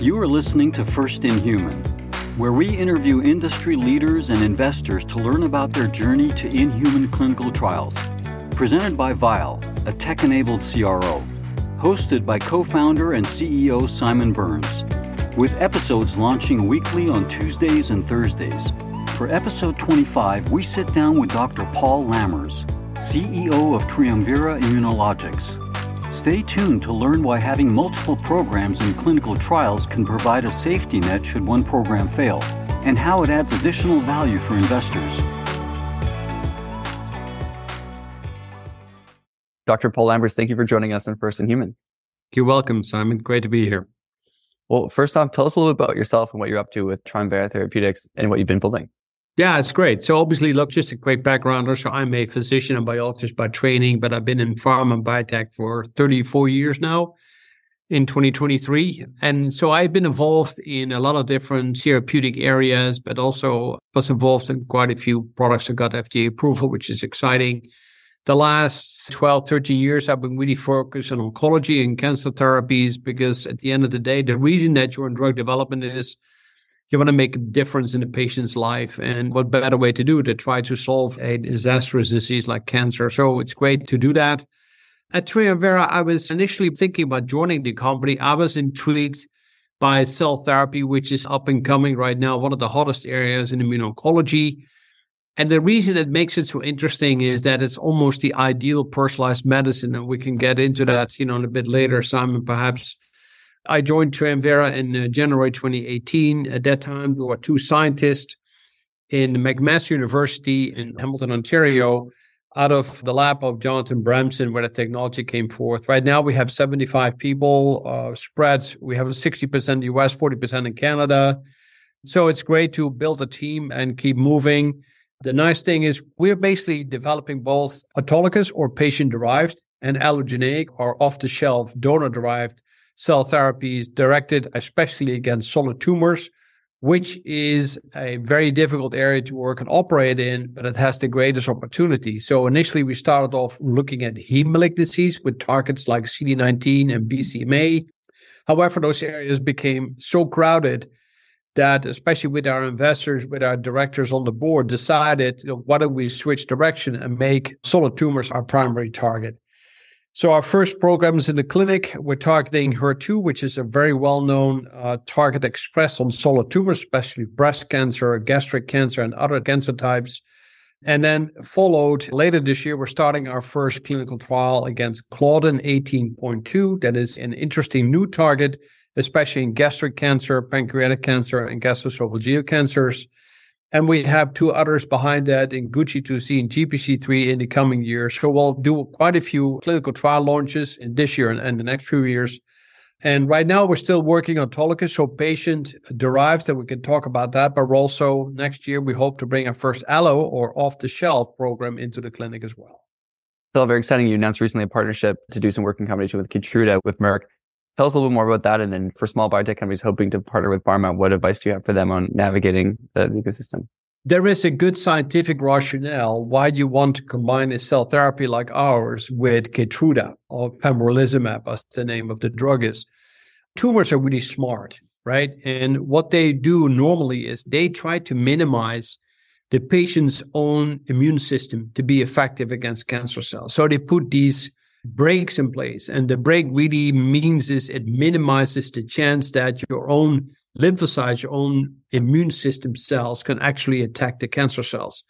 You are listening to First in Human, where we interview industry leaders and investors to learn about their journey to inhuman clinical trials. Presented by Vial, a tech enabled CRO. Hosted by co founder and CEO Simon Burns. With episodes launching weekly on Tuesdays and Thursdays. For episode 25, we sit down with Dr. Paul Lammers, CEO of Triumvira Immunologics. Stay tuned to learn why having multiple programs in clinical trials can provide a safety net should one program fail, and how it adds additional value for investors. Dr. Paul Lammers, thank you for joining us on First in Human. You're welcome, Simon. Great to be here. Well, first off, tell us a little bit about yourself and what you're up to with Triumvira Therapeutics and what you've been building. Yeah, it's great. So obviously, look, just a quick background. So I'm a physician and biologist by training, but I've been in pharma and biotech for 34 years now in 2023. And so I've been involved in a lot of different therapeutic areas, but also was involved in quite a few products that got FDA approval, which is exciting. The last 12, 13 years, I've been really focused on oncology and cancer therapies because at the end of the day, the reason that you're in drug development is you want to make a difference in a patient's life. And what better way to do it? to try to solve a disastrous disease like cancer? So it's great to do that. At Triumvira, I was initially thinking about joining the company. I was intrigued by cell therapy, which is up and coming right now, one of the hottest areas in immuno-oncology. And the reason it makes it so interesting is that it's almost the ideal personalized medicine. And we can get into that, you know, a bit later, Simon, perhaps I joined Triumvira in uh, January 2018. At that time, we were two scientists in McMaster University in Hamilton, Ontario, out of the lab of Jonathan Bramson, where the technology came forth. Right now, we have 75 people uh, spread. We have 60% US, 40% in Canada. So it's great to build a team and keep moving. The nice thing is we're basically developing both autologous or patient derived and allogeneic or off the shelf donor derived cell therapies directed especially against solid tumors, which is a very difficult area to work and operate in, but it has the greatest opportunity. So initially we started off looking at heme malignancies with targets like CD19 and BCMA. However, those areas became so crowded that, especially with our investors, with our directors on the board, decided, you know, why don't we switch direction and make solid tumors our primary target? So our first program is in the clinic. We're targeting HER2, which is a very well-known uh, target expressed on solid tumors, especially breast cancer, gastric cancer, and other cancer types. And then followed later this year, we're starting our first clinical trial against Claudin 18.2. That is an interesting new target, especially in gastric cancer, pancreatic cancer, and gastroesophageal cancers. And we have two others behind that in GUCY2C and GPC3 in the coming years. So we'll do quite a few clinical trial launches in this year and, and the next few years. And right now we're still working on autologous, so patient derived that we can talk about that. But also next year we hope to bring our first allo or off the shelf program into the clinic as well. So very exciting. You announced recently a partnership to do some work in combination with Keytruda with Merck. Tell us a little bit more about that. And then for small biotech companies hoping to partner with pharma, what advice do you have for them on navigating the ecosystem? There is a good scientific rationale why you want to combine a cell therapy like ours with Keytruda or pembrolizumab, as the name of the drug is. Tumors are really smart, right? And what they do normally is they try to minimize the patient's own immune system to be effective against cancer cells. So they put these brakes in place. And the brake really means is it minimizes the chance that your own lymphocytes, your own immune system cells can actually attack the cancer cells.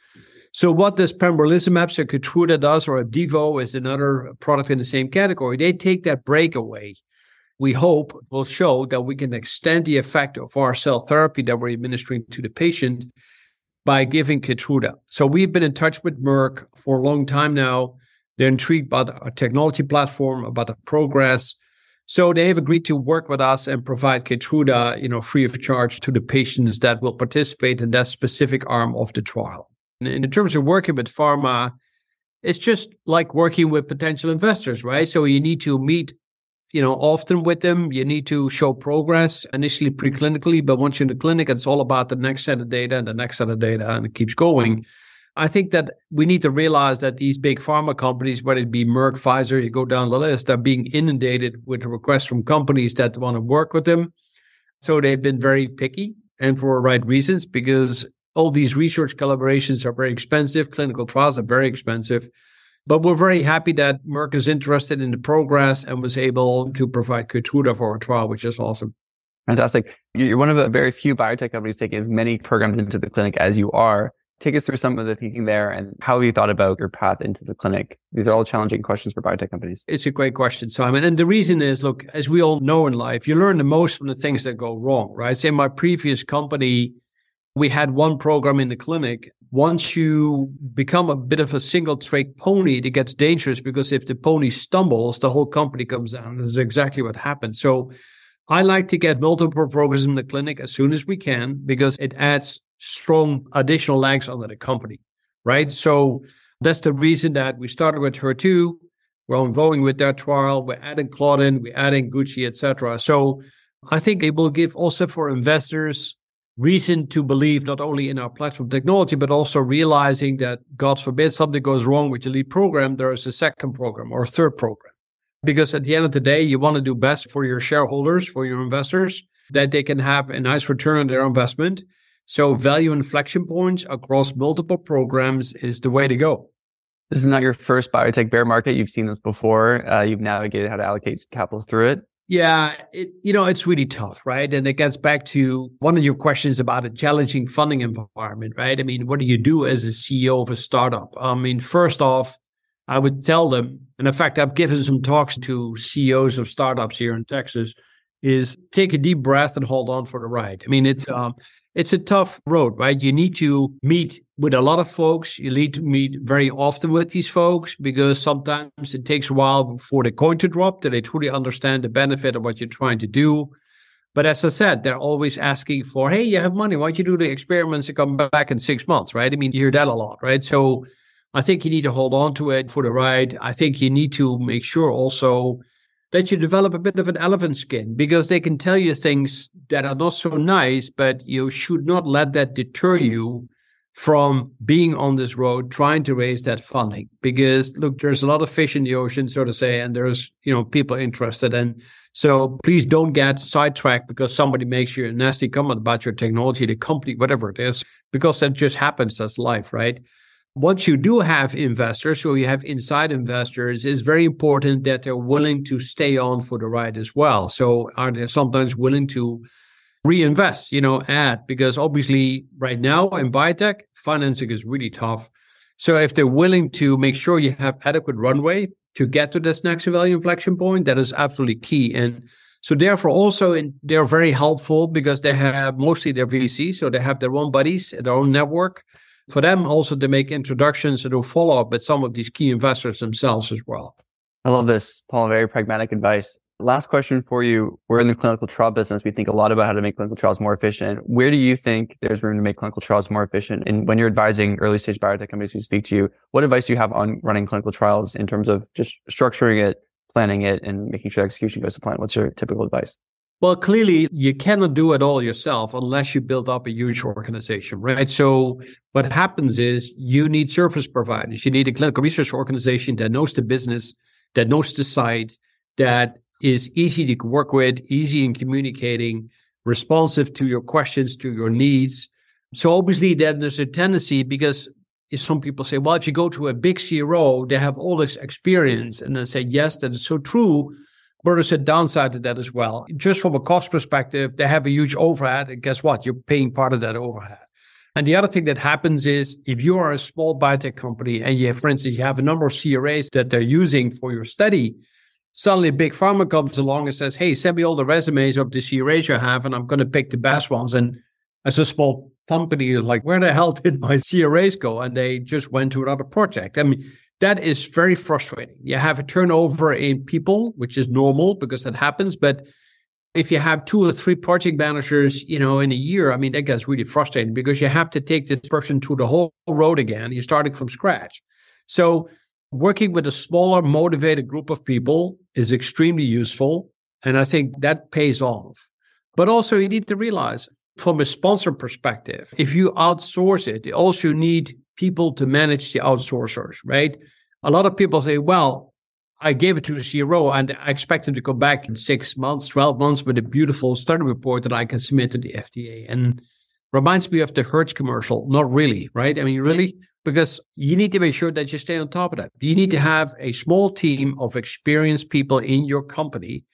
So what does pembrolizumab, so Keytruda does, or Opdivo is another product in the same category. They take that brake away. We hope will show that we can extend the effect of our cell therapy that we're administering to the patient by giving Keytruda. So we've been in touch with Merck for a long time now they're intrigued about uh, our technology platform, about the progress. So they have agreed to work with us and provide Keytruda, you know, free of charge to the patients that will participate in that specific arm of the trial. And in terms of working with pharma, it's just like working with potential investors, right? So you need to meet, you know, often with them. You need to show progress initially preclinically, but once you're in the clinic, it's all about the next set of data and the next set of data, and it keeps going. I think that we need to realize that these big pharma companies, whether it be Merck, Pfizer, you go down the list, are being inundated with requests from companies that want to work with them. So they've been very picky and for right reasons because all these research collaborations are very expensive. Clinical trials are very expensive. But we're very happy that Merck is interested in the progress and was able to provide Keytruda for a trial, which is awesome. Fantastic. You're one of the very few biotech companies taking as many programs into the clinic as you are. Take us through some of the thinking there and how you thought about your path into the clinic. These are all challenging questions for biotech companies. It's a great question, Simon. And the reason is, look, as we all know in life, you learn the most from the things that go wrong, right? In my previous company, we had one program in the clinic. Once you become a bit of a single track pony, it gets dangerous because if the pony stumbles, the whole company comes down. This is exactly what happened. So I like to get multiple programs in the clinic as soon as we can because it adds strong additional legs under the company, right? So that's the reason that we started with HER2. We're ongoing with that trial. We're adding Claudin, we're adding Gucci, etc. So I think it will give also for investors reason to believe not only in our platform technology, but also realizing that, God forbid, something goes wrong with your lead program, there is a second program or a third program. Because at the end of the day, you want to do best for your shareholders, for your investors, that they can have a nice return on their investment so value inflection points across multiple programs is the way to go. This is not your first biotech bear market. You've seen this before. Uh, you've navigated how to allocate capital through it. Yeah, it, you know, it's really tough, right? And it gets back to one of your questions about a challenging funding environment, right? I mean, what do you do as a CEO of a startup? I mean, first off, I would tell them, and in fact, I've given some talks to CEOs of startups here in Texas, is take a deep breath and hold on for the ride. I mean, it's um, it's a tough road, right? You need to meet with a lot of folks. You need to meet very often with these folks because sometimes it takes a while for the coin to drop that they truly understand the benefit of what you're trying to do. But as I said, they're always asking for, hey, you have money. Why don't you do the experiments and come back in six months, right? I mean, you hear that a lot, right? So I think you need to hold on to it for the ride. I think you need to make sure also that you develop a bit of an elephant skin because they can tell you things that are not so nice, but you should not let that deter you from being on this road trying to raise that funding. Because look there's a lot of fish in the ocean so to say and there's you know people interested and so please don't get sidetracked because somebody makes you a nasty comment about your technology the company whatever it is because that just happens that's life right once you do have investors, so you have inside investors, it's very important that they're willing to stay on for the ride as well. So are they sometimes willing to reinvest, you know, add? Because obviously right now in biotech, financing is really tough. So if they're willing to make sure you have adequate runway to get to this next value inflection point, that is absolutely key. And so therefore also in, they're very helpful because they have mostly their VC, so they have their own buddies, their own network for them also to make introductions and to follow up with some of these key investors themselves as well. I love this, Paul. Very pragmatic advice. Last question for you. We're in the clinical trial business. We think a lot about how to make clinical trials more efficient. Where do you think there's room to make clinical trials more efficient? And when you're advising early stage biotech companies who speak to you, what advice do you have on running clinical trials in terms of just structuring it, planning it, and making sure execution goes to plan? What's your typical advice? Well, clearly you cannot do it all yourself unless you build up a huge organization, right? So what happens is you need service providers. You need a clinical research organization that knows the business, that knows the site, that is easy to work with, easy in communicating, responsive to your questions, to your needs. So obviously then there's a tendency because some people say, well, if you go to a big CRO, they have all this experience. And I say, yes, that is so true. But there's a downside to that as well. Just from a cost perspective, they have a huge overhead. And guess what? You're paying part of that overhead. And the other thing that happens is if you are a small biotech company and you have, for instance, you have a number of CRAs that they're using for your study, suddenly a big pharma comes along and says, Hey, send me all the resumes of the CRAs you have, and I'm going to pick the best ones. And as a small company, like, where the hell did my CRAs go? And they just went to another project. I mean, that is very frustrating. You have a turnover in people, which is normal because that happens. But if you have two or three project managers, you know, in a year, I mean, that gets really frustrating because you have to take this person to the whole road again. You're starting from scratch. So working with a smaller, motivated group of people is extremely useful. And I think that pays off. But also you need to realize from a sponsor perspective, if you outsource it, you also need people to manage the outsourcers, right? A lot of people say, well, I gave it to the CRO and I expect him to come back in six months, 12 months with a beautiful study report that I can submit to the FDA. And reminds me of the Hertz commercial. Not really, right? I mean, really? Because you need to make sure that you stay on top of that. You need to have a small team of experienced people in your company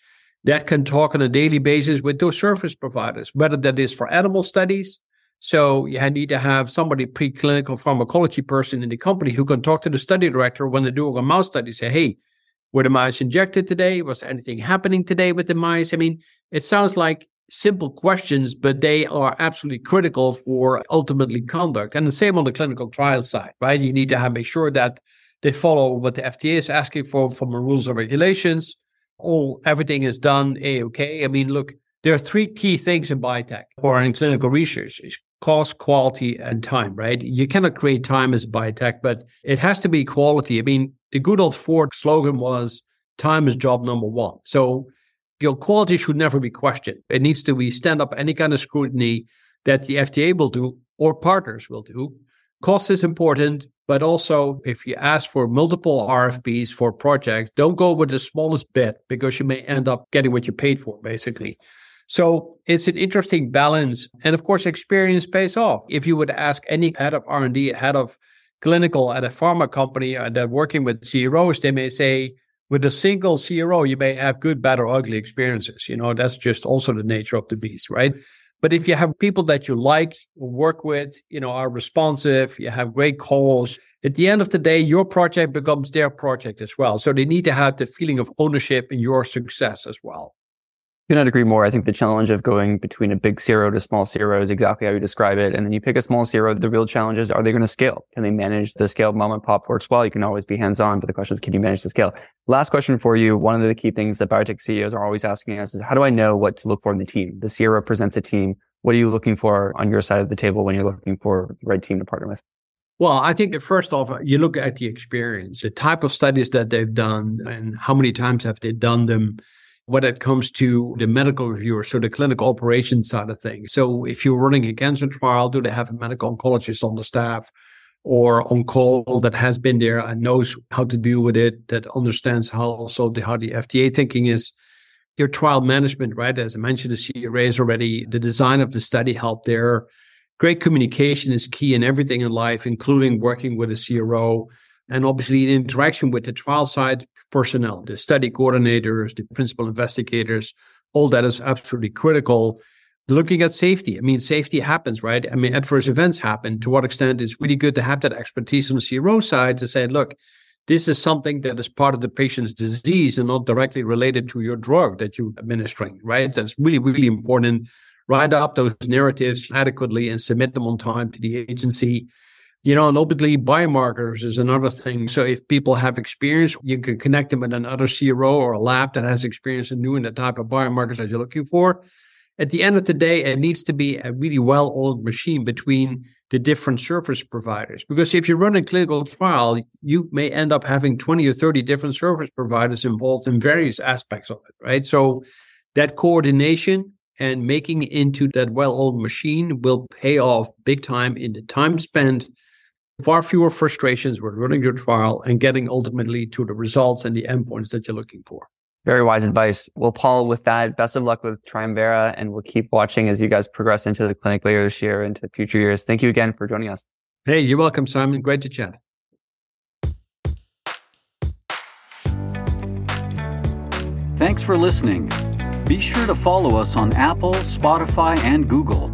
that can talk on a daily basis with those service providers, whether that is for animal studies. So you need to have somebody preclinical pharmacology person in the company who can talk to the study director when they're doing a mouse study, say, hey, were the mice injected today? Was anything happening today with the mice? I mean, it sounds like simple questions, but they are absolutely critical for ultimately conduct. And the same on the clinical trial side, right? You need to have make sure that they follow what the FDA is asking for from the rules and regulations. All everything is done a okay. I mean, look, there are three key things in biotech or in clinical research: is cost, quality, and time. Right? You cannot create time as biotech, but it has to be quality. I mean, the good old Ford slogan was "Time is job number one." So your quality should never be questioned. It needs to be stand up any kind of scrutiny that the FDA will do or partners will do. Cost is important, but also if you ask for multiple RFPs for projects, don't go with the smallest bit because you may end up getting what you paid for, basically. So it's an interesting balance. And of course, experience pays off. If you would ask any head of R&D, head of clinical at a pharma company uh, that working with CROs, they may say, with a single CRO, you may have good, bad, or ugly experiences. You know, that's just also the nature of the beast, right? But if you have people that you like, work with, you know, are responsive, you have great calls, at the end of the day, your project becomes their project as well. So they need to have the feeling of ownership in your success as well. Could not agree more. I think the challenge of going between a big CRO to small CRO is exactly how you describe it. And then you pick a small CRO. The real challenge is, are they going to scale? Can they manage the scale? Mom and pop works well. You can always be hands on, but the question is, can you manage the scale? Last question for you. One of the key things that biotech CEOs are always asking us is, how do I know what to look for in the team? The CRO presents a team. What are you looking for on your side of the table when you're looking for the right team to partner with? Well, I think first off, you look at the experience, the type of studies that they've done, and how many times have they done them when it comes to the medical reviewer, so the clinical operations side of things. So if you're running a cancer trial, do they have a medical oncologist on the staff or on call that has been there and knows how to deal with it, that understands how also the, how the FDA thinking is? Your trial management, right? As I mentioned, the CRA is already the design of the study help there. Great communication is key in everything in life, including working with a CRO and obviously the interaction with the trial side personnel, the study coordinators, the principal investigators, all that is absolutely critical. Looking at safety, I mean, safety happens, right? I mean, adverse events happen. To what extent is really good to have that expertise on the CRO side to say, look, this is something that is part of the patient's disease and not directly related to your drug that you're administering, right? That's really, really important. Write up those narratives adequately and submit them on time to the agency. You know, and obviously biomarkers is another thing. So if people have experience, you can connect them with another CRO or a lab that has experience in doing the type of biomarkers that you're looking for. At the end of the day, it needs to be a really well-oiled machine between the different service providers. Because if you run a clinical trial, you may end up having 20 or 30 different service providers involved in various aspects of it, right? So that coordination and making into that well-oiled machine will pay off big time in the time spent far fewer frustrations with running your trial and getting ultimately to the results and the endpoints that you're looking for. Very wise advice. Well, Paul, with that, best of luck with Triumvira, and we'll keep watching as you guys progress into the clinic later this year into future years. Thank you again for joining us. Hey, you're welcome, Simon. Great to chat. Thanks for listening. Be sure to follow us on Apple, Spotify, and Google